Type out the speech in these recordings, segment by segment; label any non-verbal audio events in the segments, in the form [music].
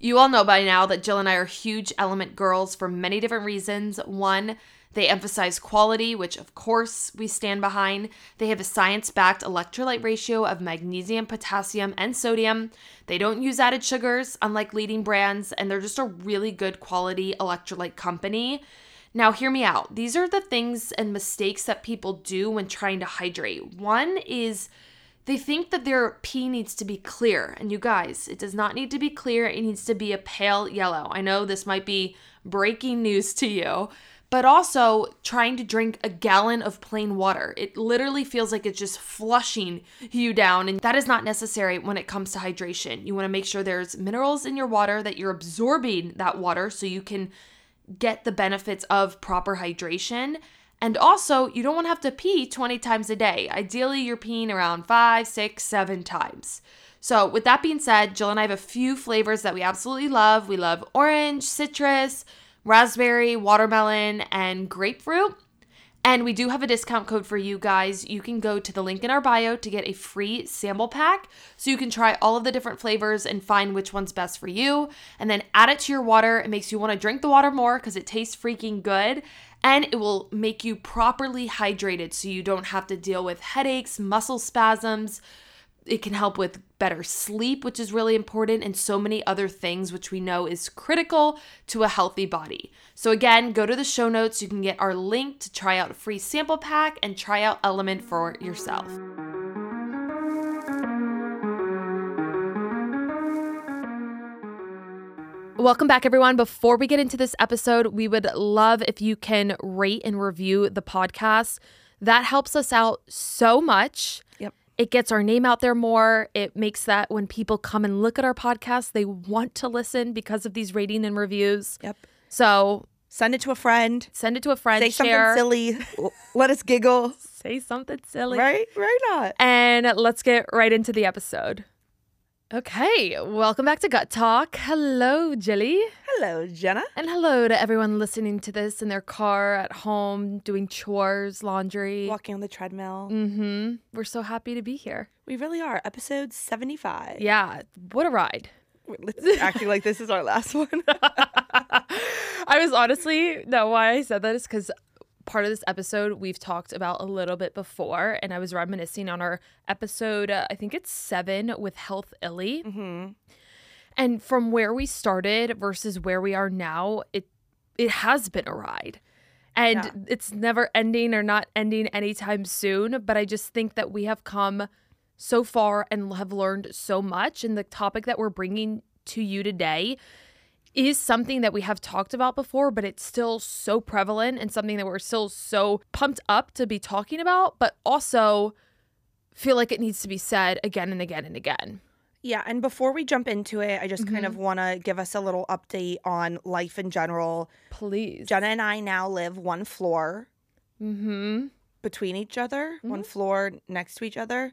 You all know by now that Jill and I are huge LMNT girls for many different reasons. One, they emphasize quality, which of course we stand behind. They have a science backed electrolyte ratio of magnesium, potassium, and sodium. They don't use added sugars, unlike leading brands, and they're just a really good quality electrolyte company. Now, hear me out. These are the things and mistakes that people do when trying to hydrate. One is they think that their pee needs to be clear. And you guys, it does not need to be clear. It needs to be a pale yellow. I know this might be breaking news to you, but also trying to drink a gallon of plain water. It literally feels like it's just flushing you down. And that is not necessary when it comes to hydration. You want to make sure there's minerals in your water, that you're absorbing that water so you can get the benefits of proper hydration. And also, you don't want to have to pee 20 times a day. Ideally, you're peeing around five, six, seven times. So, with that being said, Jill and I have a few flavors that we absolutely love. We love orange, citrus, raspberry, watermelon, and grapefruit. And we do have a discount code for you guys. You can go to the link in our bio to get a free sample pack so you can try all of the different flavors and find which one's best for you. And then add it to your water. It makes you want to drink the water more because it tastes freaking good and it will make you properly hydrated so you don't have to deal with headaches, muscle spasms. It can help with better sleep, which is really important, and so many other things, which we know is critical to a healthy body. So, again, go to the show notes. You can get our link to try out a free sample pack and try out LMNT for yourself. Welcome back, everyone. Before we get into this episode, we would love if you can rate and review the podcast. That helps us out so much. Yep. It gets our name out there more. It makes that when people come and look at our podcast, they want to listen because of these rating and reviews. Yep. So Send it to a friend. send it to a friend. Say share, something silly. Let us giggle. [laughs] Say something silly. Right? Right not. And let's get right into the episode. Okay, welcome back to Gut Talk. Hello, Jilly. Hello, Jenna. And hello to everyone listening to this in their car, at home, doing chores, laundry. Walking on the treadmill. Mm-hmm. We're so happy to be here. We really are. Episode 75. Yeah, what a ride. Let's acting like this is our last one. [laughs] I was honestly, no, why I said that is because part of this episode we've talked about a little bit before, and I was reminiscing on our episode, uh, I think it's seven with Health Illy. mm-hmm. And from where we started versus where we are now, it it has been a ride. And Yeah. it's never ending or not ending anytime soon. But I just think that we have come so far and have learned so much. And the topic that we're bringing to you today is something that we have talked about before, but it's still so prevalent and something that we're still so pumped up to be talking about, but also feel like it needs to be said again and again and again. Yeah, and before we jump into it, I just kind Mm-hmm. of want to give us a little update on life in general. Please. Jenna and I now live one floor Mm-hmm. between each other, one floor next to each other.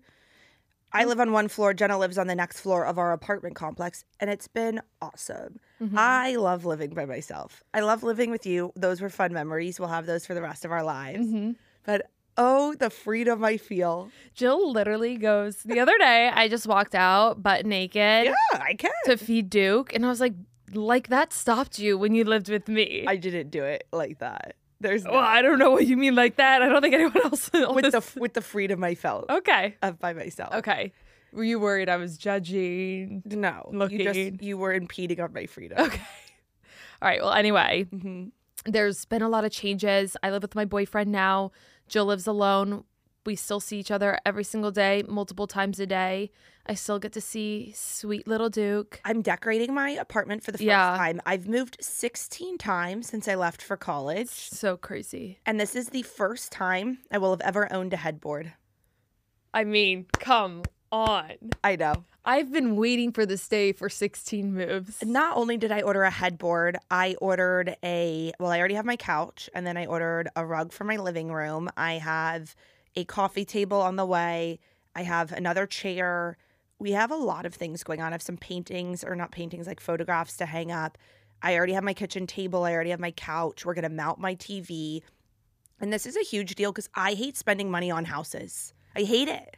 I live on one floor, Jenna lives on the next floor of our apartment complex, and it's been awesome. Mm-hmm. I love living by myself. I love living with you. Those were fun memories. We'll have those for the rest of our lives. Mm-hmm. But oh, the freedom I feel. Jill literally goes, the other day, I just walked out butt naked Yeah, I can. to feed Duke. And I was like, like that stopped you when you lived with me. I didn't do it like that. There's well, I don't know what you mean like that. I don't think anyone [laughs] else with the with the freedom I felt Okay. of by myself. Okay. Were you worried I was judging? No, you Looking. just you were impeding on my freedom. Okay. [laughs] All right. Well, anyway, hmm there's been a lot of changes. I live with my boyfriend now. Jill lives alone. We still see each other every single day, multiple times a day. I still get to see sweet little Duke. I'm decorating my apartment for the first Yeah. time. I've moved 16 times since I left for college, So crazy. and this is the first time I will have ever owned a headboard. I mean, come on. I know. I've been waiting for this day for 16 moves. Not only did I order a headboard, I ordered a, well, I already have my couch, and then I ordered a rug for my living room. I have a coffee table on the way. I have another chair. We have a lot of things going on. I have some paintings, or not paintings, like photographs to hang up. I already have my kitchen table. I already have my couch. We're going to mount my TV. And this is a huge deal because I hate spending money on houses. I hate it.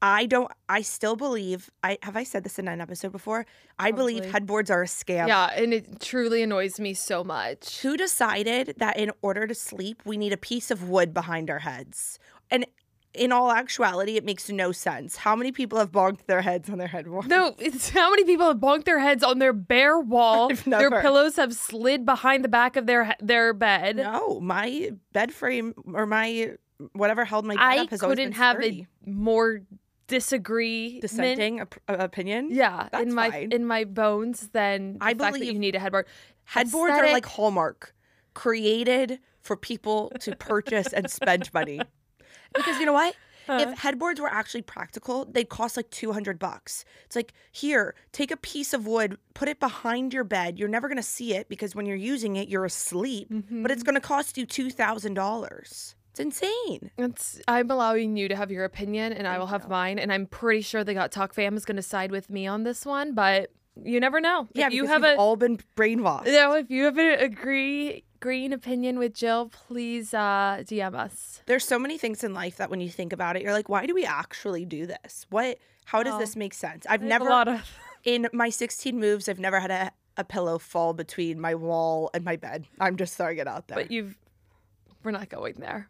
I don't. I still believe. I have I said this in an episode before. I believe headboards are a scam. Yeah, and it truly annoys me so much. Who decided that in order to sleep, we need a piece of wood behind our heads? And in all actuality, it makes no sense. How many people have bonked their heads on their headboard? No, it's [laughs] how many people have bonked their heads on their bare wall. Their pillows have slid behind the back of their their bed. No, my bed frame or my whatever held my bed I up has always been sturdy. couldn't have a more disagree dissenting op- opinion. Yeah, That's in my fine. in my bones than the I fact that you need a headboard. Headboards are like Hallmark, created for people to purchase and spend money. Because you know what? [sighs] Huh. If headboards were actually practical, they'd cost like 200 bucks. It's like, here, take a piece of wood, put it behind your bed. You're never going to see it because when you're using it, you're asleep, but it's mm-hmm. going to cost you $2,000. It's insane. It's, I'm allowing you to have your opinion, and I will have mine. And I'm pretty sure the Gut Talk fam is going to side with me on this one, but you never know. Yeah, if you have a all been brainwashed. you know, if you have an agree green opinion with Jill, please uh, DM us. There's so many things in life that when you think about it, you're like, why do we actually do this? What? How does Oh. this make sense? I've never lot of [laughs] in my 16 moves, I've never had a, a pillow fall between my wall and my bed. I'm just throwing it out there. but you've we're not going there.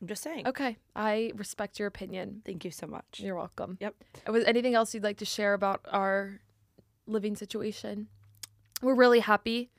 I'm just saying. Okay, I respect your opinion. Thank you so much. You're welcome. Yep. Was anything else you'd like to share about our living situation? We're really happy.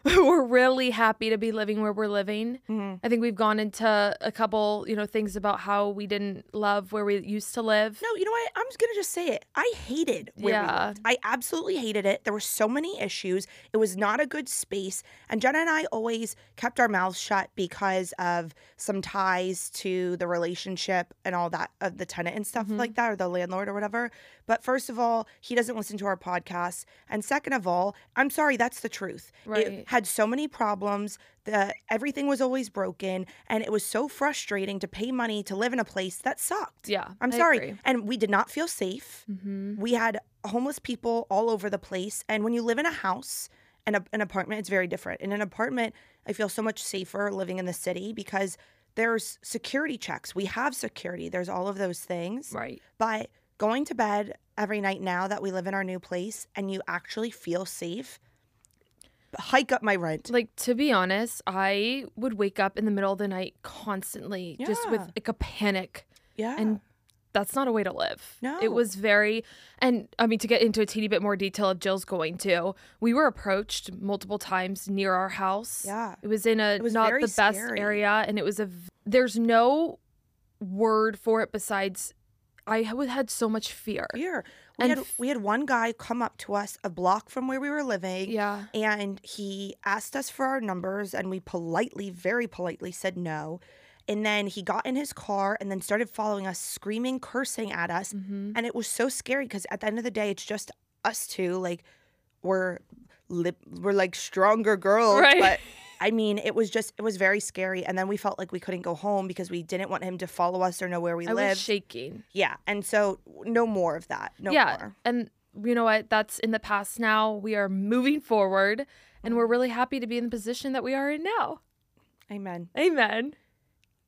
[laughs] we're really happy to be living where we're living. Mhm. I think we've gone into a couple, you know, things about how we didn't love where we used to live. No, you know what? I'm just gonna just say it. I hated where we Yeah. lived. I absolutely hated it. There were so many issues. It was not a good space. And Jenna and I always kept our mouths shut because of some ties to the relationship and all that of the tenant and stuff Mhm. like that, or the landlord or whatever. But first of all, he doesn't listen to our podcast. And second of all, I'm sorry, that's the truth. Right. It had so many problems. The everything was always broken, and it was so frustrating to pay money to live in a place that sucked. Yeah. I'm I sorry. agree. And we did not feel safe. Mhm. We had homeless people all over the place. And when you live in a house and a, an apartment, it's very different. In an apartment, I feel so much safer living in the city because there's security checks. We have security, there's all of those things. Right. But going to bed every night now that we live in our new place and you actually feel safe, hike up my rent. Like to be honest, I would wake up in the middle of the night constantly just with like a panic Yeah. and that's not a way to live. No. It was very, and I mean, to get into a teeny bit more detail of Jill's going to, we were approached multiple times near our house. yeah. It was in a It was not the best scary. area, and it was a there's no word for it besides, I had so much fear. Fear. We And had we had one guy come up to us a block from where we were living. Yeah. and he asked us for our numbers and we politely very politely said no and then he got in his car and then started following us screaming cursing at us hmm and it was so scary because at the end of the day it's just us two like we're lip we're like stronger girls Right. but i mean it was just it was very scary and then we felt like we couldn't go home because we didn't want him to follow us or know where we lived. I live was shaking. yeah and so no more of that no yeah. more And you know what? That's in the past now. We are moving forward, and we're really happy to be in the position that we are in now. amen Amen.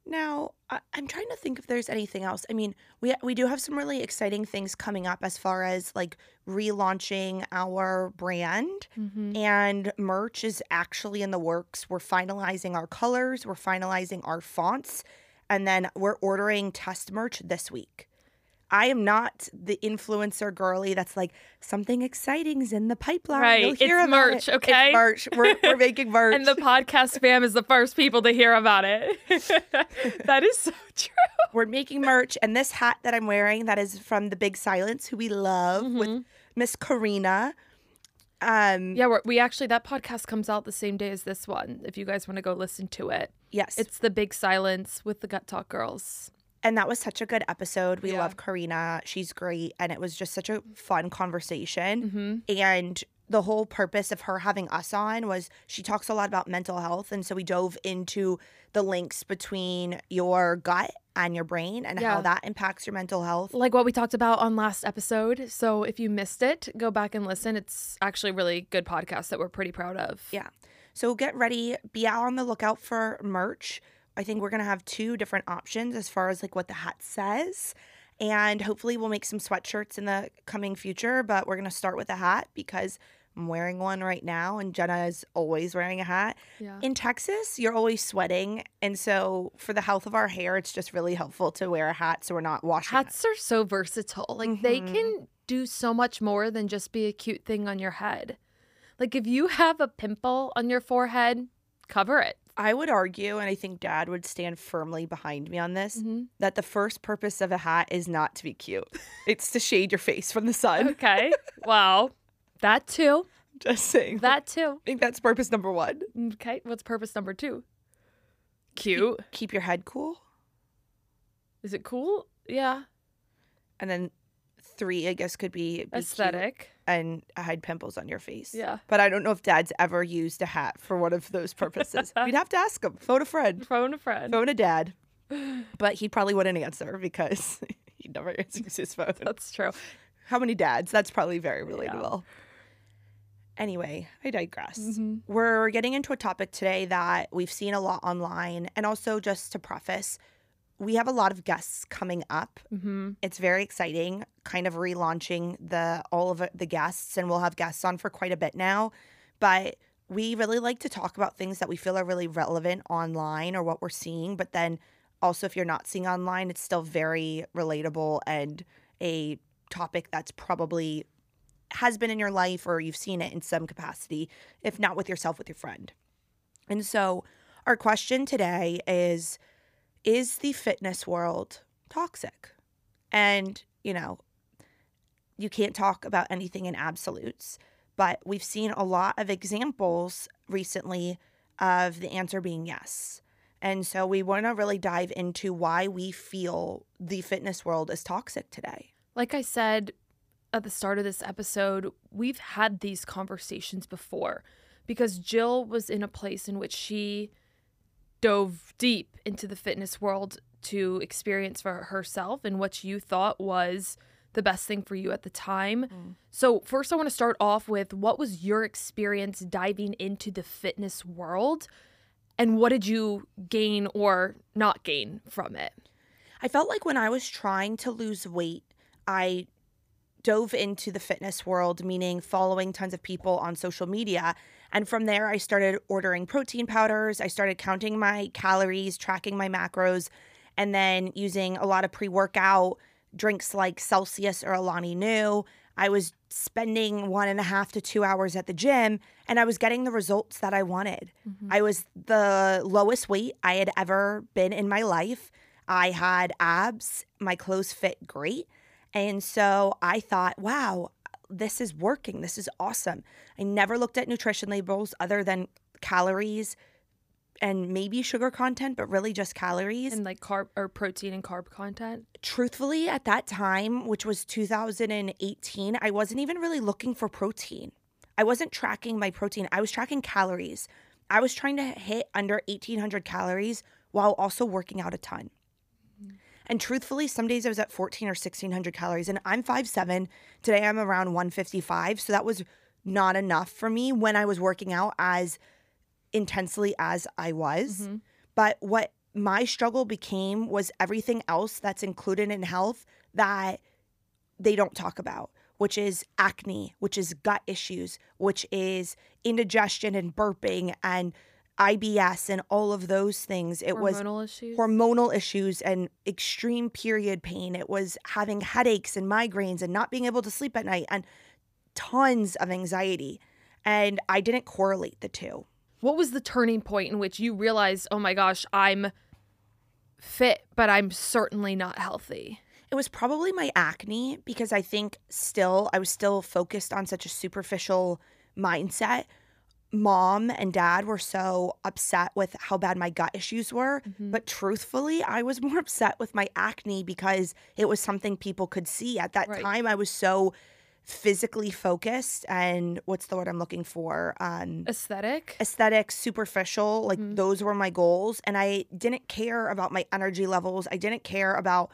Now, I- I'm trying to think if there's anything else. I mean, we we do have some really exciting things coming up as far as like relaunching our brand Mm-hmm. and merch is actually in the works. We're finalizing our colors, we're finalizing our fonts, and then we're ordering test merch this week. I am not the influencer girly that's like something exciting's in the pipeline. Right, You'll it's hear about merch, it." okay? It's merch. We're, we're [laughs] making merch. And the podcast fam is the first people to hear about it. [laughs] that is so true. We're making merch, and this hat that I'm wearing that is from the Big Silence, who we love, with Mhm. Miss Karina. Um, Yeah, we're, we actually that podcast comes out the same day as this one. If you guys want to go listen to it, yes, it's the Big Silence with the Gut Talk Girls. And that was such a good episode. We Yeah. love Karina. She's great. And it was just such a fun conversation. Mm-hmm. And the whole purpose of her having us on was she talks a lot about mental health. And so we dove into the links between your gut and your brain and Yeah. how that impacts your mental health. Like what we talked about on last episode. So if you missed it, go back and listen. It's actually a really good podcast that we're pretty proud of. Yeah. So get ready, be out on the lookout for merch. I think we're going to have two different options as far as like what the hat says. And hopefully we'll make some sweatshirts in the coming future, but we're going to start with a hat because I'm wearing one right now and Jenna is always wearing a hat. Yeah. In Texas, you're always sweating, and so for the health of our hair, it's just really helpful to wear a hat so we're not washing. it. Hats are so versatile. Like they Mhm. can do so much more than just be a cute thing on your head. Like if you have a pimple on your forehead, cover it. I would argue, and I think Dad would stand firmly behind me on this, Mhm. that the first purpose of a hat is not to be cute. [laughs] It's to shade your face from the sun. Okay. wow. That too. [laughs] Just saying. That too. I think that's purpose number one. Okay. What's purpose number two? Cute. Keep your head cool. Is it cool? Yeah. And then three, I guess, could be, be cute Aesthetic. And hide pimples on your face. Yeah. But I don't know if Dad's ever used a hat for one of those purposes. [laughs] We'd have to ask him. Phone a friend. Phone a friend. Phone a dad. [sighs] But he probably wouldn't answer because [laughs] he never answers his phone. That's true. How many dads? That's probably very relatable. Anyway, I digress. Mhm. We're getting into a topic today that we've seen a lot online. And also, just to preface, we have a lot of guests coming up. Mm-hmm. It's very exciting, kind of relaunching the all of the guests, and we'll have guests on for quite a bit now. But we really like to talk about things that we feel are really relevant online or what we're seeing. But then also, if you're not seeing online, it's still very relatable and a topic that's probably has been in your life or you've seen it in some capacity, if not with yourself, with your friend. And so, our question today is Is the fitness world toxic? And, you know, you can't talk about anything in absolutes, but we've seen a lot of examples recently of the answer being yes. And so we want to really dive into why we feel the fitness world is toxic today. Like I said at the start of this episode, we've had these conversations before because Jill was in a place in which she dove deep into the fitness world to experience for herself and what you thought was the best thing for you at the time. Mm. So, first, I want to start off with what was your experience diving into the fitness world and what did you gain or not gain from it? I felt like when I was trying to lose weight, I dove into the fitness world, meaning following tons of people on social media. And from there, I started ordering protein powders. I started counting my calories, tracking my macros, and then using a lot of pre workout drinks like Celsius or Alani Nu. I was spending one and a half to two hours at the gym and I was getting the results that I wanted. Mm-hmm. I was the lowest weight I had ever been in my life. I had abs, my clothes fit great. And so I thought, wow, this is working. This is awesome. I never looked at nutrition labels other than calories and maybe sugar content, but really just calories. And like carb or protein and carb content? Truthfully, at that time, which was 2018, I wasn't even really looking for protein. I wasn't tracking my protein, I was tracking calories. I was trying to hit under 1800 calories while also working out a ton. And truthfully, some days I was at 14 or 1600 calories, and I'm 5'7. Today I'm around 155. So that was not enough for me when I was working out as intensely as I was. Mm-hmm. But what my struggle became was everything else that's included in health that they don't talk about, which is acne, which is gut issues, which is indigestion and burping and IBS and all of those things. It was Hormonal issues? hormonal issues and extreme period pain. It was having headaches and migraines and not being able to sleep at night and tons of anxiety. And I didn't correlate the two. what was the turning point in which you realized, oh my gosh, I'm fit, but I'm certainly not healthy? It was probably my acne because I think still I was still focused on such a superficial mindset. Mom and dad were so upset with how bad my gut issues were. Mhm. But truthfully, I was more [laughs] upset with my acne because it was something people could see. At that Right. time, I was so physically focused and what's the word I'm looking for? Um, Aesthetic. aesthetic, superficial. Like Mhm. those were my goals. And I didn't care about my energy levels. I didn't care about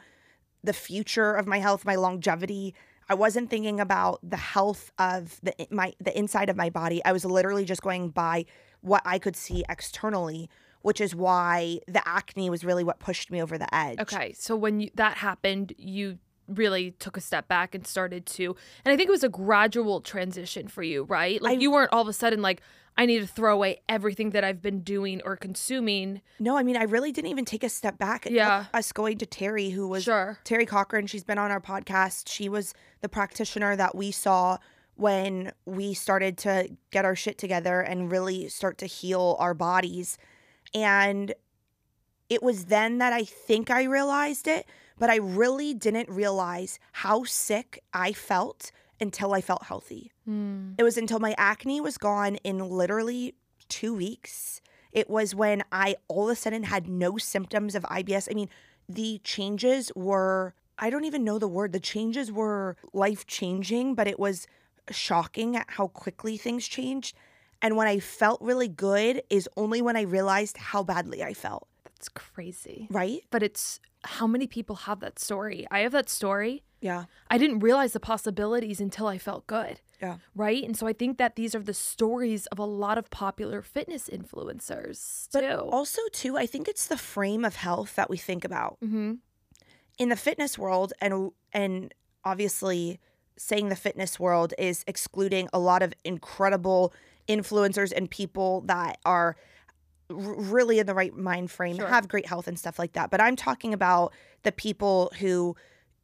the future of my health, my longevity. I wasn't thinking about the health of the my the inside of my body. I was literally just going by what I could see externally, which is why the acne was really what pushed me over the edge. Okay, so when you, that happened, you really took a step back and started to, and I think it was a gradual transition for you, right? Like I- you weren't all of a sudden like, I need to throw away everything that I've been doing or consuming. No, I mean I really didn't even take a step back. Yeah. us going to Terry, who was Sure. Terry Cochran. She's been on our podcast. She was the practitioner that we saw when we started to get our shit together and really start to heal our bodies. And it was then that I think I realized it, but I really didn't realize how sick I felt until I felt healthy. Hmm. It was until my acne was gone in literally two weeks. It was when I all of a sudden had no symptoms of IBS. I mean, the changes were, I don't even know the word. The changes were life changing, but it was shocking at how quickly things changed. And when I felt really good is only when I realized how badly I felt, That's crazy. right? But it's how many people have that story? I have that story. Yeah. I didn't realize the possibilities until I felt good. Yeah. Right. And so I think that these are the stories of a lot of popular fitness influencers But too. also, too, I think it's the frame of health that we think about. mm-hmm. in the fitness world and and obviously saying the fitness world is excluding a lot of incredible influencers and people that are r- really in the right mind frame Sure. have great health and stuff like that but i'm talking about the people who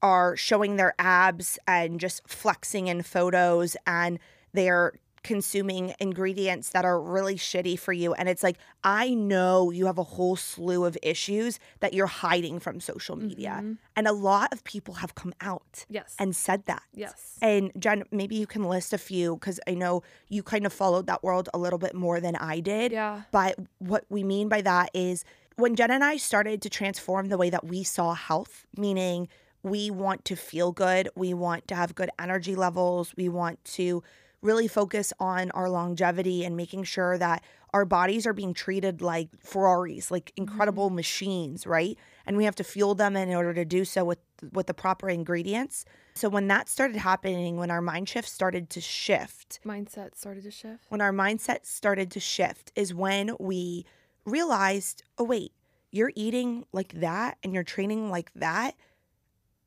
are showing their abs and just flexing in photos and they're consuming ingredients that are really shitty for you and it's like i know you have a whole slew of issues that you're hiding from social media Mhm. and a lot of people have come out Yes. and said that yes. and jen maybe you can list a few because i know you kind of followed that world a little bit more than i did yeah. but what we mean by that is when Jen and I started to transform the way that we saw health, meaning we want to feel good, we want to have good energy levels, we want to really focus on our longevity and making sure that our bodies are being treated like Ferraris, like incredible mm-hmm. machines, right? And we have to fuel them in order to do so with with the proper ingredients. So when that started happening, when our mind shift started to shift, Mindset started to shift. when our mindset started to shift is when we realized, oh, wait, you're eating like that and you're training like that.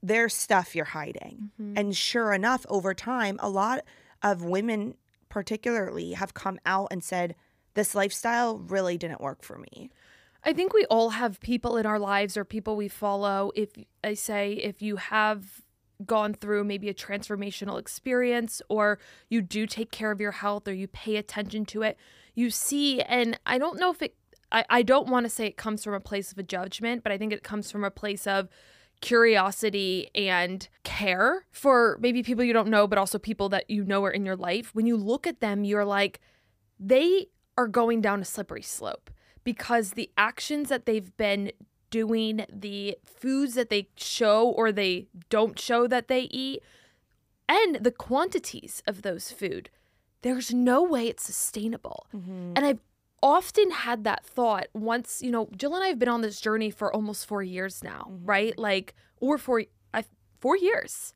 There's stuff you're hiding. Mhm. And sure enough, over time, a lot of women, particularly, have come out and said, this lifestyle really didn't work for me. I think we all have people in our lives or people we follow. If I say, if you have gone through maybe a transformational experience or you do take care of your health or you pay attention to it, you see, and I don't know if it, I, I don't want to say it comes from a place of a judgment, but I think it comes from a place of curiosity and care for maybe people you don't know, but also people that you know are in your life. When you look at them, you're like, they are going down a slippery slope because the actions that they've been doing, the foods that they show or they don't show that they eat, and the quantities of those food, there's no way it's sustainable. Mm-hmm. And I've often had that thought once, you know, Jill and I have been on this journey for almost four years now, right? Like, or four, I, four years.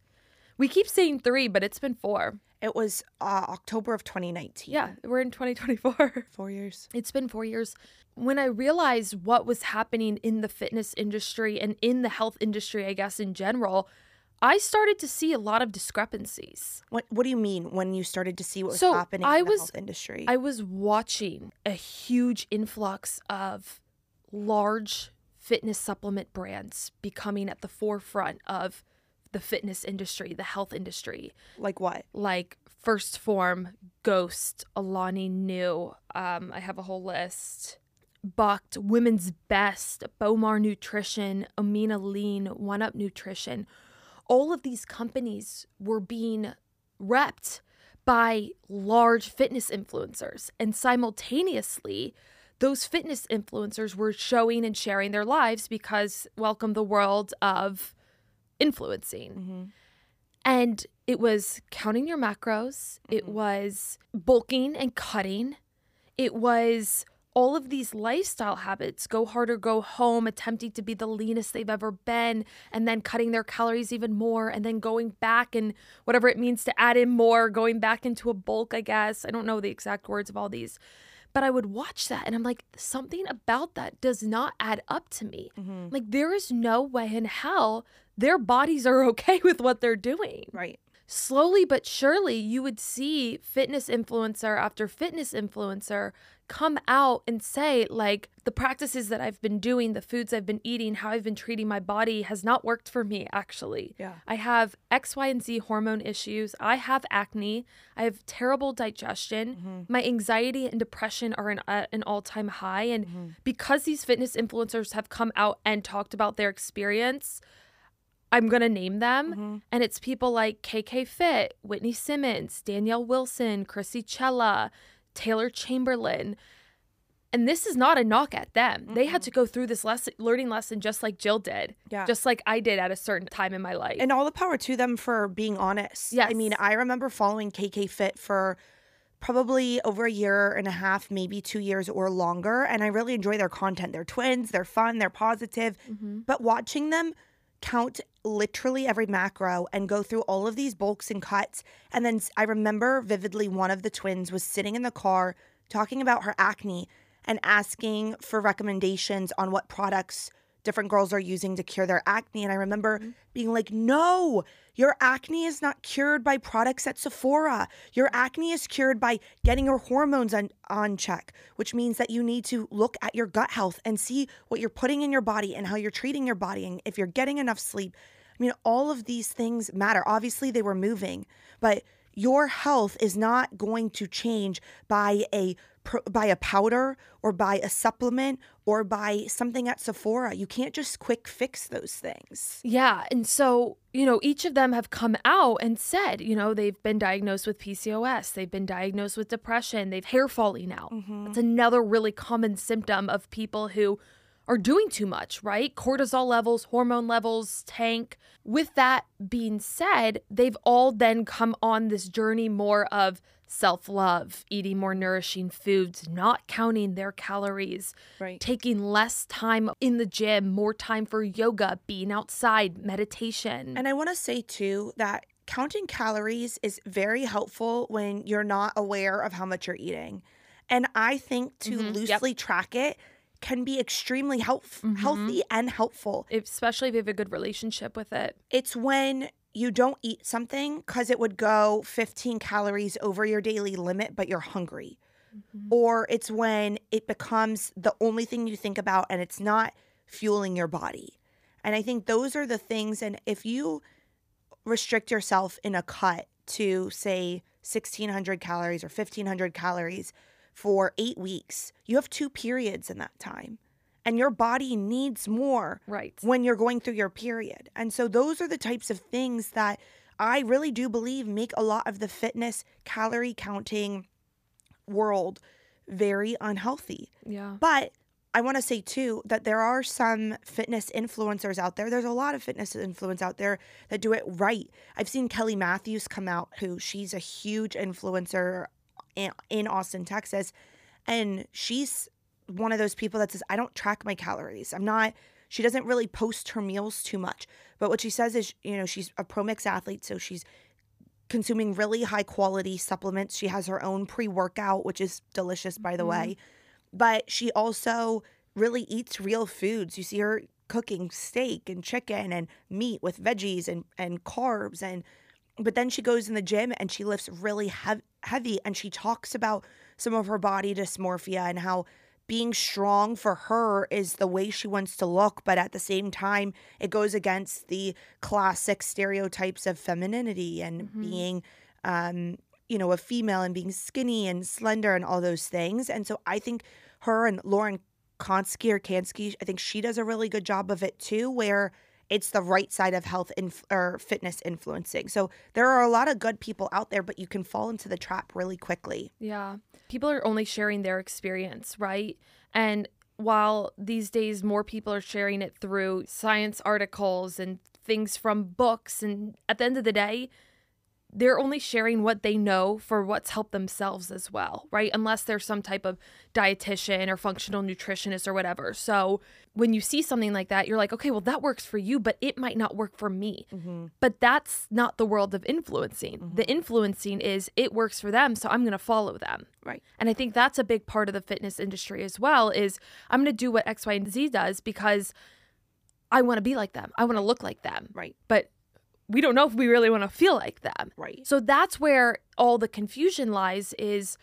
We keep saying three, but it's been four. It was uh, October of 2019. Yeah, we're in 2024. [laughs] Four years. It's been four years. When I realized what was happening in the fitness industry and in the health industry, I guess in general, I started to see a lot of discrepancies. What What do you mean when you started to see what was So, happening I in the was- health industry? I was watching a huge influx of large fitness supplement brands becoming at the forefront of the fitness industry, the health industry. like what? like First Form, Ghost, Alani Nu. Um, I have a whole list. Bucked, Women's Best, Bowmar Nutrition, Amino Lean, One Up Nutrition. All of these companies were being repped by large fitness influencers. And simultaneously, those fitness influencers were showing and sharing their lives because welcome the world of influencing. Mm-hmm. And it was counting your macros, it Mhm. was bulking and cutting, it was all of these lifestyle habits go hard or go home, attempting to be the leanest they've ever been, and then cutting their calories even more, and then going back and whatever it means to add in more, going back into a bulk, I guess. I don't know the exact words of all these. But I would watch that and I'm like, something about that does not add up to me. Mm-hmm. Like, there is no way in hell their bodies are [laughs] okay with what they're doing. Right. Slowly but surely, you would see fitness influencer after fitness influencer come out and say, like, the practices that I've been doing, the foods I've been eating, how I've been treating my body has not worked for me, actually. Yeah. I have X, Y, and Z hormone issues. I have acne. I have terrible digestion. Mm-hmm. My anxiety and depression are an, at an all time high. And because these fitness influencers have come out and talked about their experience, I'm going to name them. Mm-hmm. And it's people like KK Fit, Whitney Simmons, Danielle Wilson, Krissy Cela, Taylor Chamberlain. And this is not a knock at them. They had to go through this lesson, learning lesson just like Jill did, Yeah. just like I did at a certain time in my life. And all the power to them for being honest. I mean, I remember following KK Fit for probably over a year and a half, maybe two years or longer. And I really enjoy their content. They're twins, they're fun, they're positive. Mhm. But watching them count literally every macro and go through all of these bulks and cuts. And then I remember vividly one of the twins was sitting in the car talking about her acne and asking for recommendations on what products different girls are using to cure their acne. And I remember mm-hmm. being like, no, your acne is not cured by products at Sephora. Your acne is cured by getting your hormones on, on check, which means that you need to look at your gut health and see what you're putting in your body and how you're treating your body and if you're getting enough sleep. I mean, all of these things matter. Obviously, they were moving, but your health is not going to change by a by a powder or by a supplement or by something at Sephora. You can't just quick fix those things. Yeah. And so, you know, each of them have come out and said, you know, they've been diagnosed with PCOS, they've been diagnosed with depression, they've hair falling out. Mm-hmm. That's another really common symptom of people who are doing too much, right? Cortisol levels, hormone levels tank. With that being said, they've all then come on this journey more of self love, eating more nourishing foods, not counting their calories, Right. taking less time in the gym, more time for yoga, being outside, meditation. And I want to say too that counting calories is very helpful when you're not aware of how much you're eating. And I think to Mhm, yep. loosely track it can be extremely help- Mhm. healthy and helpful. Especially if you have a good relationship with it. It's when you don't eat something because it would go 15 calories over your daily limit, but you're hungry. Or it's when it becomes the only thing you think about and it's not fueling your body. And I think those are the things. And if you restrict yourself in a cut to, say, 1600 calories or 1500 calories for eight weeks, you have two periods in that time. And your body needs more Right. when you're going through your period. And so those are the types of things that I really do believe make a lot of the fitness calorie counting world very unhealthy. Yeah. But I want to say too that there are some fitness influencers out there. There's a lot of fitness influence out there that do it right. I've seen Kelly Matthews come out, who she's a huge influencer in, in Austin, Texas, and she's one of those people that says, "I don't track my calories. I'm not." She doesn't really post her meals too much, but what she says is, you know, she's a Promix athlete, so she's consuming really high quality supplements. She has her own pre workout, which is delicious, by the Mhm. way. But she also really eats real foods. You see her cooking steak and chicken and meat with veggies and, and carbs. And but then she goes in the gym and she lifts really hev- heavy and she talks about some of her body dysmorphia and how being strong for her is the way she wants to look, but at the same time, it goes against the classic stereotypes of femininity and Mhm. being, um, you know, a female and being skinny and slender and all those things. And so I think her and Lauren Konsky or Kansky, I think she does a really good job of it too, where it's the right side of health inf- or fitness influencing. So there are a lot of good people out there, but you can fall into the trap really quickly. Yeah. People are only sharing their experience, right? And while these days more people are sharing it through science articles and things from books, and at the end of the day, they're only sharing what they know for what's helped themselves as well, right? Unless there's some type of dietitian or functional nutritionist or whatever. So when you see something like that, you're like, okay, well, that works for you, but it might not work for me. Mm-hmm. But that's not the world of influencing. The influencing is it works for them, so I'm going to follow them. Right. And I think that's a big part of the fitness industry as well is I'm going to do what X, Y, and Z does because I want to be like them. I want to look like them. Right. But we don't know if we really want to feel like them. Right. So that's where all the confusion lies is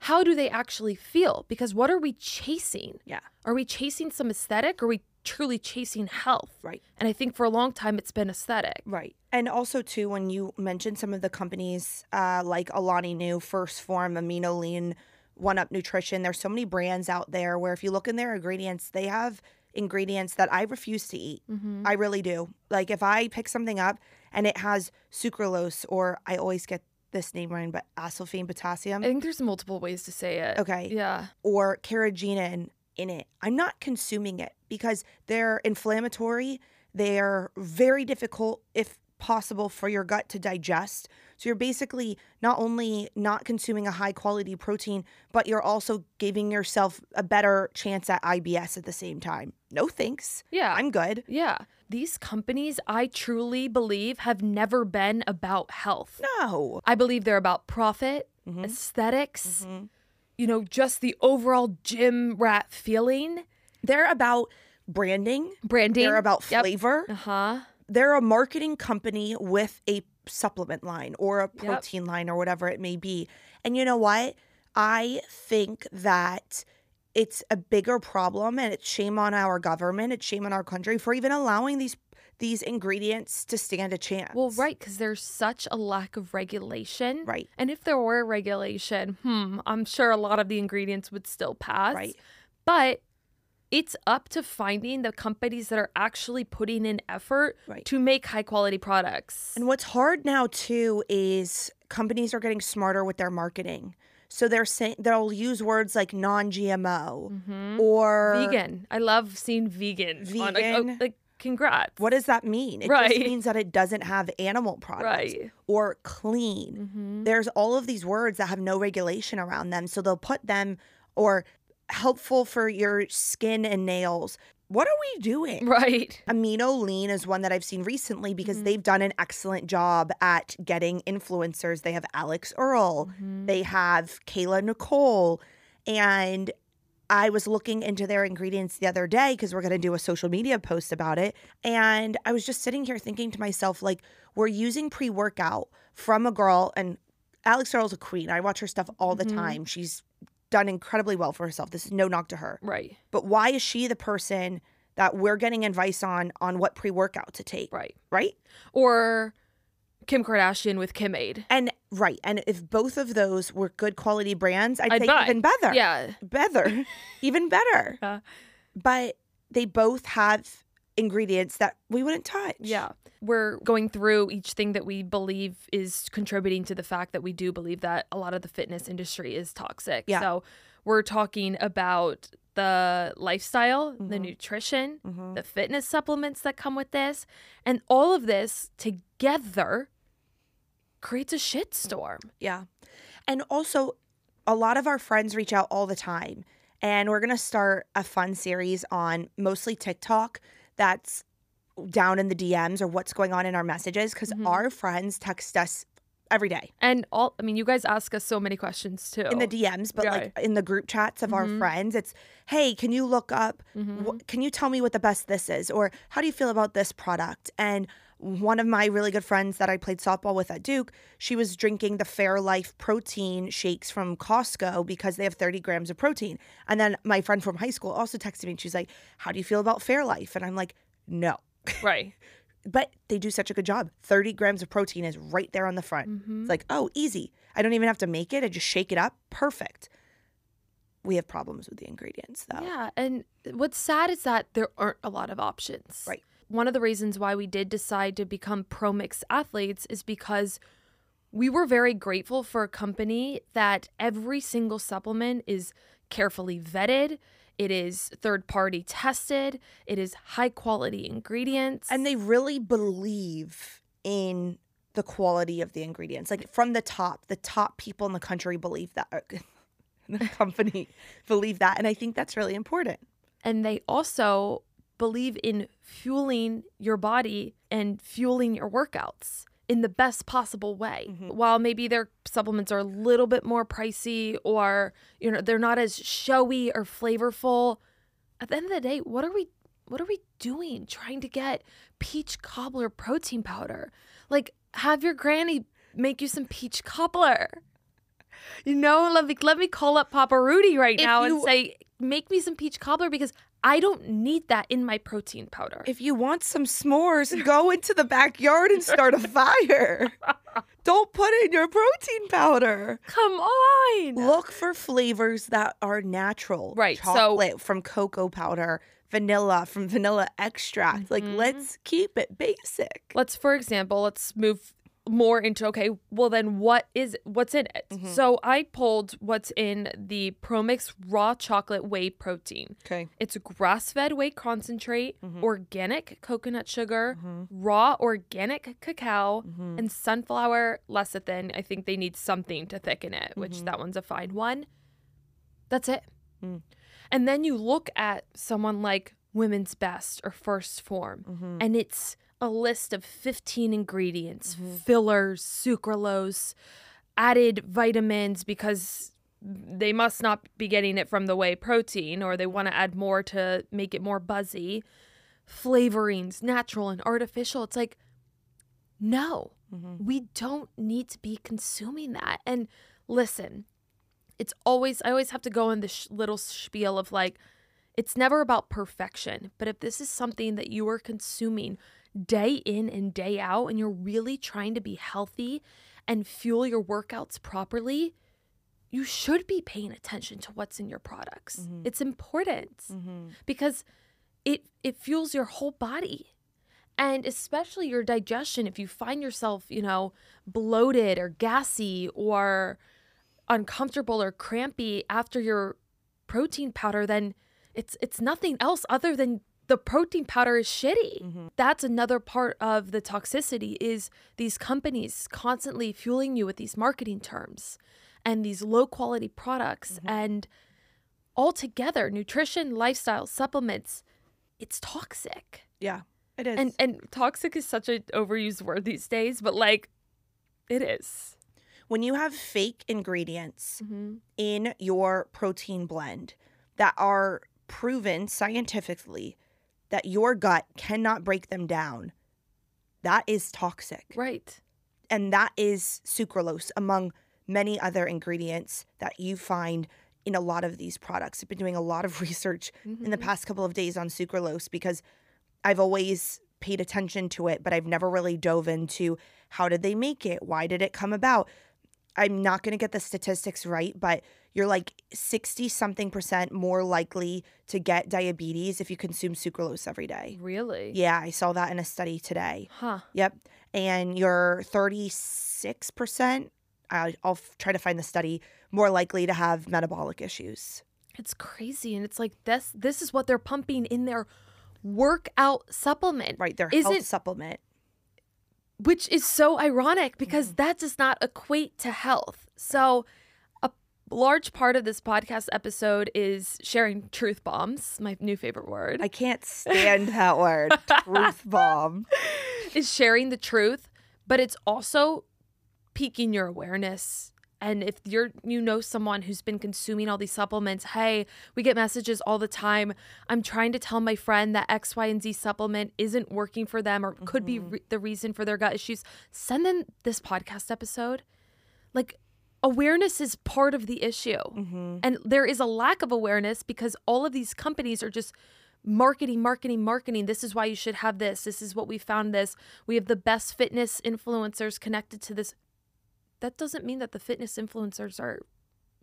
how do they actually feel? Because what are we chasing? Yeah. Are we chasing some aesthetic or are we truly chasing health? Right. And I think for a long time it's been aesthetic. Right. And also too, when you mentioned some of the companies uh, like Alani Nu, First Form, Amino Lean, One Up Nutrition, there's so many brands out there where if you look in their ingredients, they have ingredients that I refuse to eat. Mm-hmm. I really do. Like if I pick something up and it has sucralose, or I always get this name wrong, but acesulfame potassium, I think there's multiple ways to say it. okay, Yeah. or carrageenan in it, I'm not consuming it because they're inflammatory. They're very difficult, if possible, for your gut to digest. So you're basically not only not consuming a high quality protein, but you're also giving yourself a better chance at IBS at the same time. No thanks. Yeah. I'm good. yeah. These companies, I truly believe, have never been about health. No. I believe they're about profit, Mhm. aesthetics, Mhm. you know, just the overall gym rat feeling, They're about branding. branding. They're about Yep. flavor. Uh huh. they're a marketing company with a supplement line or a protein line or whatever it may be. And you know what? I think that it's a bigger problem and it's shame on our government, it's shame on our country for even allowing these these ingredients to stand a chance. Well, right, because there's such a lack of regulation. Right. And if there were regulation, hmm, I'm sure a lot of the ingredients would still pass. Right. But it's up to finding the companies that are actually putting in effort Right. to make high quality products. And what's hard now too is companies are getting smarter with their marketing. So they're saying they'll use words like non-GMO Mhm. or vegan. I love seeing vegan. on, like, oh, Vegan. like, congrats. What does that mean? It Right. just means that it doesn't have animal products Right. or clean. Mm-hmm. There's all of these words that have no regulation around them. So they'll put them or helpful for your skin and nails. What are we doing? Right. [laughs] Amino Lean is one that I've seen recently because Mhm. they've done an excellent job at getting influencers. They have Alix Earle, Mhm. they have Kayla Nicole, and I was looking into their ingredients the other day because we're going to do a social media post about it. And I was just sitting here thinking to myself, like, we're using pre workout from a girl, and Alix Earle's a queen. I watch her stuff all the Mhm. time. She's done incredibly well for herself. This is no knock to her. Right. But why is she the person that we're getting advice on on what pre workout to take? Right. Right? Or Kim Kardashian with Kim Aid. And right. And if both of those were good quality brands, I'd, I'd say buy. even better. Yeah. Better. [laughs] even better. Yeah. But they both have ingredients that we wouldn't touch. Yeah. We're going through each thing that we believe is contributing to the fact that we do believe that a lot of the fitness industry is toxic. Yeah. So we're talking about the lifestyle, the Mhm. nutrition, Mhm. the fitness supplements that come with this, and all of this together creates a shitstorm. Yeah. And also, a lot of our friends reach out all the time. And we're going to start a fun series on mostly TikTok that's down in the DMs or what's going on in our messages because Mhm. our friends text us every day And all, I mean, you guys ask us so many questions too. in the DMs, but like in the group chats of our Mhm. friends, it's, hey, can you look up, Mhm. wh- can you tell me what the best this is? Or how do you feel about this product? And one of my really good friends that I played softball with at Duke, she was drinking the Fairlife protein shakes from Costco because they have 30 grams of protein. And then my friend from high school also texted me and she's like, How do you feel about Fairlife? And I'm like, No. [laughs] Right. But they do such a good job. 30 grams of protein is right there on the front. Mhm. It's like, oh, easy. I don't even have to make it. I just shake it up. Perfect. We have problems with the ingredients though. Yeah, and what's sad is that there aren't a lot of options. Right. One of the reasons why we did decide to become Promix athletes is because we were very grateful for a company that every single supplement is carefully vetted. It is third party tested. It is high quality ingredients. And they really believe in the quality of the ingredients. Like from the top, the top people in the country believe that. [laughs] the company [laughs] believe that. And I think that's really important. and they also believe in fueling your body and fueling your workouts in the best possible way. Mhm. While maybe their supplements are a little bit more pricey or you know they're not as showy or flavorful, at the end of the day, what are we what are we doing trying to get peach cobbler protein powder? Like have your granny make you some peach cobbler. You know, let me let me call up Papa Rudy right If now and you- say, make me some peach cobbler because I don't need that in my protein powder. If you want some s'mores, go into the backyard and start a [laughs] fire. Don't put it in your protein powder. Come on. Look for flavors that are natural. Right, so- Chocolate from cocoa powder, vanilla from vanilla extract. Like, Mhm. let's keep it basic. Let's, for example, let's move more into okay, well then what is what's in it? Mhm. So I pulled what's in the Promix raw chocolate whey protein. Okay. It's grass-fed whey concentrate, Mhm. organic coconut sugar, Mhm. raw organic cacao, Mhm. and sunflower lecithin. I think they need something to thicken it, which Mhm. that one's a fine one. That's it. Mm. And then you look at someone like Women's Best or First Form, Mhm. and it's a list of 15 ingredients Mhm. fillers, sucralose, added vitamins because they must not be getting it from the whey protein or they want to add more to make it more buzzy. Flavorings, natural and artificial. It's like, no, Mhm. we don't need to be consuming that. And listen, it's always, I always have to go in this sh- little spiel of like, it's never about perfection. But if this is something that you are consuming day in and day out, and you're really trying to be healthy and fuel your workouts properly, you should be paying attention to what's in your products. Mhm. It's important Mhm. because it it fuels your whole body and especially your digestion if you find yourself you know bloated or gassy or uncomfortable or crampy after your protein powder then it's it's nothing else other than the protein powder is shitty Mhm. that's another part of the toxicity is these companies constantly fueling you with these marketing terms and these low quality products Mhm. and altogether nutrition lifestyle supplements it's toxic Yeah, it is. and and toxic is such an overused word these days but like it is. when you have fake ingredients Mm-hmm. in your protein blend that are proven scientifically that your gut cannot break them down, that is toxic. right And that is sucralose, among many other ingredients that you find in a lot of these products. I've been doing a lot of [laughs] research in the Mhm. past couple of days on sucralose because I've always paid attention to it, but I've never really dove into how did they make it? Why did it come about? I'm not going to get the statistics right, but you're like 60 something percent more likely to get diabetes if you consume sucralose every day. really Yeah, I saw that in a study today. huh Yep. And you're 36%, I- I'll try to find the study, more likely to have metabolic issues. it's crazy and it's like this this is what they're pumping in their workout supplement Right. Their Is health it- supplement. which is so ironic because Mm-hmm. that does not equate to health. So, a large part of this podcast episode is sharing truth bombs, my new favorite word, I can't stand that word. [laughs] Truth bomb. is sharing the truth, but it's also piquing your awareness. And if you're you know someone who's been consuming all these supplements, hey, we get messages all the time. I'm trying to tell my friend that X, Y, and Z supplement isn't working for them or could be mm-hmm. re- the reason for their gut issues. Send them this podcast episode. Like awareness is part of the issue. hmm And there is a lack of awareness because all of these companies are just marketing, marketing, marketing. This is why you should have this. This is what we found this. We have the best fitness influencers connected to this. That doesn't mean that the fitness influencers are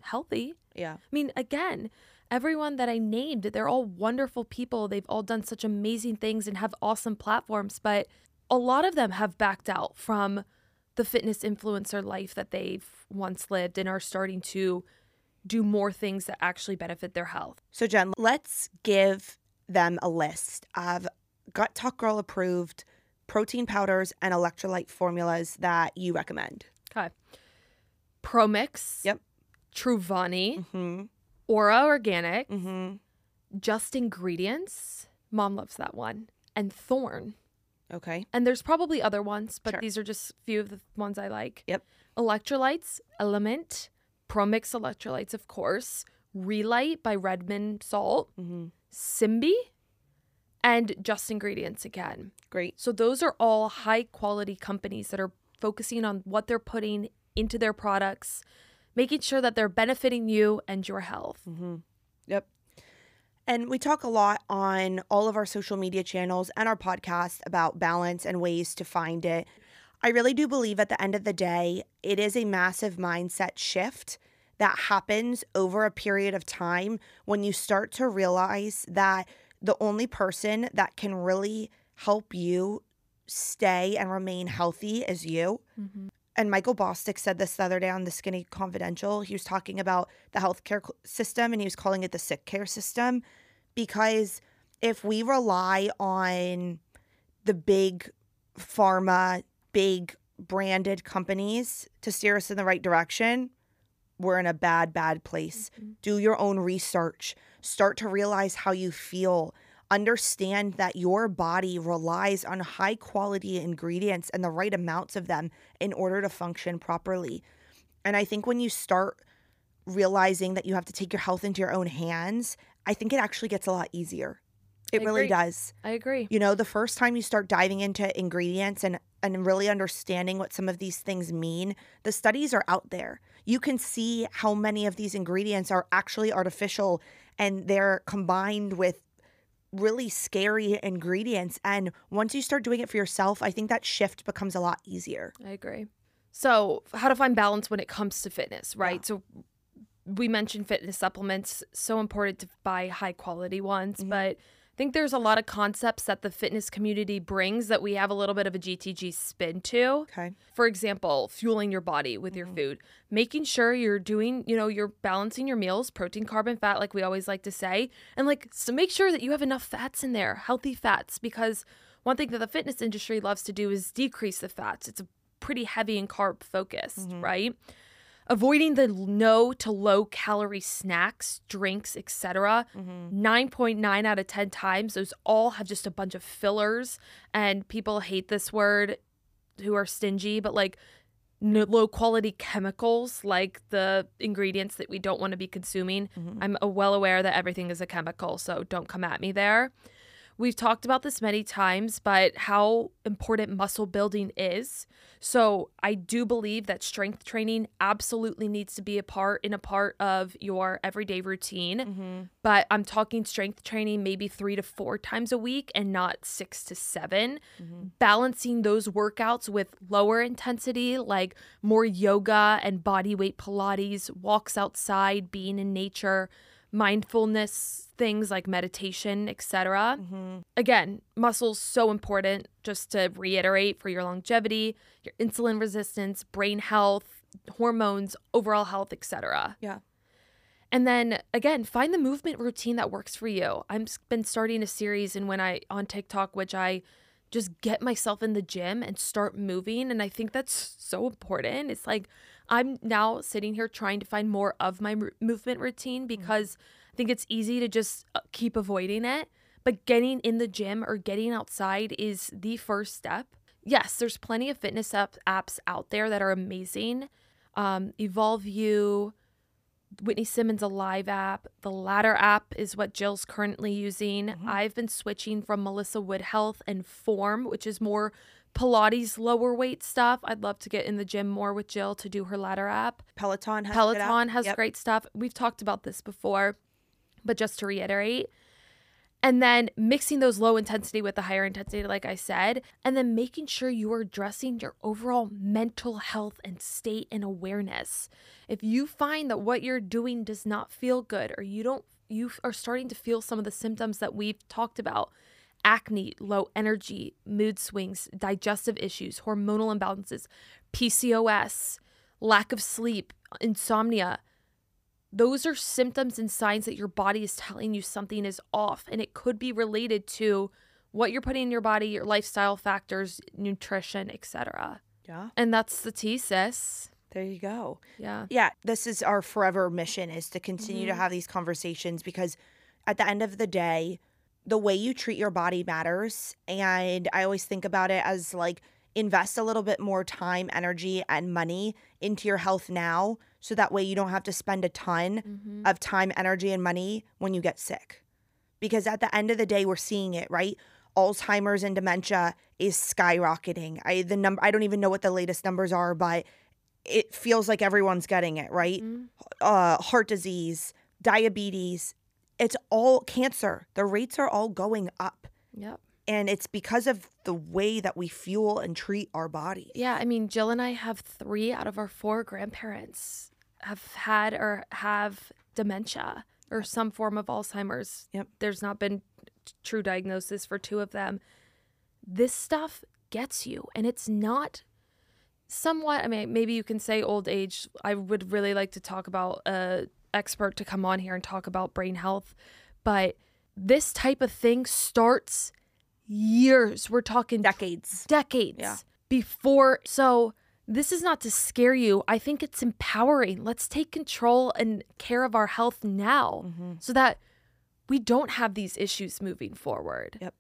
healthy. Yeah. I mean, again, everyone that I named, they're all wonderful people. They've all done such amazing things and have awesome platforms, but a lot of them have backed out from the fitness influencer life that they've once lived and are starting to do more things that actually benefit their health. So, Jen, let's give them a list of Gut Talk Girl approved protein powders and electrolyte formulas that you recommend. Okay. Promix. Yep. Truvani. Mm-hmm. Ora Organic. Mm-hmm. Just Ingredients. Mom loves that one. And Thorne. Okay. And there's probably other ones, but Sure. these are just a few of the ones I like. Yep. Electrolytes, LMNT, Promix Electrolytes, of course, Re-Lyte by Redmond Salt, Mm-hmm. Simbi, and Just Ingredients again. Great. So those are all high quality companies that are focusing on what they're putting into their products, making sure that they're benefiting you and your health. Mm-hmm. Yep. And we talk a lot on all of our social media channels and our podcast about balance and ways to find it. I really do believe at the end of the day, it is a massive mindset shift that happens over a period of time when you start to realize that the only person that can really help you stay and remain healthy is you. Mm-hmm. And Michael Bostic said this the other day on the Skinny Confidential. He was talking about the healthcare system and he was calling it the sick care system because if we rely on the big pharma, big branded companies to steer us in the right direction, we're in a bad, bad place. Mm-hmm. Do your own research. Start to realize how you feel. Understand that your body relies on high quality ingredients and the right amounts of them in order to function properly. And I think when you start realizing that you have to take your health into your own hands, I think it actually gets a lot easier. It I really agree. does. I agree. You know, the first time you start diving into ingredients and and really understanding what some of these things mean, the studies are out there. You can see how many of these ingredients are actually artificial and they're combined with really scary ingredients and once you start doing it for yourself, I think that shift becomes a lot easier. I agree. So, how to find balance when it comes to fitness, right? So, we mentioned fitness supplements, so important to buy high quality ones, Mm-hmm. but think there's a lot of concepts that the fitness community brings that we have a little bit of a GTG spin to. Okay. For example, fueling your body with your mm-hmm. food, making sure you're doing, you know, you're balancing your meals, protein, carb, and fat, like we always like to say. And like, so make sure that you have enough fats in there, healthy fats, because one thing that the fitness industry loves to do is decrease the fats. It's a pretty heavy and carb focused, mm-hmm. right? Avoiding the no to low calorie snacks, drinks, etc. 9.9 out of 10 times, those all have just a bunch of fillers. And people hate this word who are stingy, but like no, low quality chemicals, like the ingredients that we don't want to be consuming. I'm uh, well aware that everything is a chemical, so don't come at me there. We've talked about this many times, but how important muscle building is. So, I do believe that strength training absolutely needs to be a part in a part of your everyday routine. Mm-hmm. But I'm talking strength training maybe 3 to 4 times a week and not 6 to 7. Mm-hmm. Balancing those workouts with lower intensity like more yoga and body weight pilates, walks outside, being in nature, mindfulness things like meditation, etc. Mm-hmm. Again, muscles so important just to reiterate for your longevity, your insulin resistance, brain health, hormones, overall health, etc. Yeah. And then again, find the movement routine that works for you. I've been starting a series and when I on TikTok which I just get myself in the gym and start moving and I think that's so important. It's like I'm now sitting here trying to find more of my mo- movement routine because I think it's easy to just uh, keep avoiding it, but getting in the gym or getting outside is the first step. Yes, there's plenty of fitness app- apps out there that are amazing. Um, Evolve You, Whitney Simmons Alive app. The Ladder app is what Jill's currently using. I've been switching from Melissa Wood Health and Form, which is more Pilates lower weight stuff. I'd love to get in the gym more with Jill to do her Ladder app. Peloton has a good app. Peloton has Yep. great stuff. We've talked about this before, but just to reiterate. And then mixing those low intensity with the higher intensity, like I said, and then making sure you are addressing your overall mental health and state and awareness. If you find that what you're doing does not feel good or you don't you are starting to feel some of the symptoms that we've talked about acne, low energy, mood swings, digestive issues, hormonal imbalances, PCOS, lack of sleep, insomnia. Those are symptoms and signs that your body is telling you something is off, and it could be related to what you're putting in your body, your lifestyle factors, nutrition, etc. Yeah. And that's the T, sis. There you go. Yeah. Yeah, this is our forever mission is to continue to Mhm. have these conversations because at the end of the day, the way you treat your body matters. And I always think about it as like invest a little bit more time, energy, and money into your health now so that way you don't have to spend a ton Mm-hmm. of time, energy, and money when you get sick. Because at the end of the day, we're seeing it, right? Alzheimer's and dementia is skyrocketing. I the number I don't even know what the latest numbers are, but it feels like everyone's getting it, right? Mhm. Uh heart disease, diabetes, it's all cancer. The rates are all going up. Yep. And it's because of the way that we fuel and treat our bodies. Yeah, I mean, Jill and I have three out of our four grandparents have had or have dementia or some form of Alzheimer's. Yep. There's not been t- true diagnosis for two of them. This stuff gets you, and it's not somewhat. I mean, maybe you can say old age. I would really like to talk about a expert to come on here and talk about brain health, but this type of thing starts years. We're talking Decades. decades Yeah. before. So this is not to scare you. I think it's empowering. Let's take control and care of our health now Mm-hmm. so that we don't have these issues moving forward. Yep.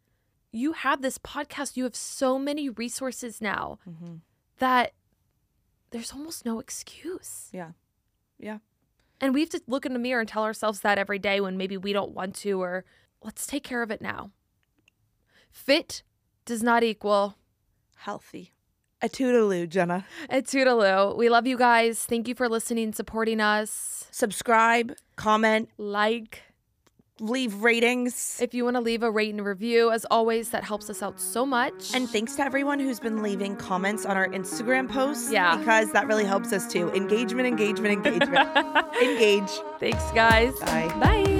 You have this podcast, you have so many resources now Mm-hmm. that there's almost no excuse. Yeah. Yeah. And we have to look in the mirror and tell ourselves that every day when maybe we don't want to, or let's take care of it now. Fit does not equal Healthy. A toodaloo, Jenna. a toodaloo. We love you guys. Thank you for listening, supporting us. Subscribe, comment, Like, leave ratings. if you want to leave a rate and review, as always, that helps us out so much. And thanks to everyone who's been leaving comments on our Instagram posts. Yeah. Because that really helps us too. Engagement, engagement, engagement. [laughs] Engage. thanks, guys. Bye. Bye.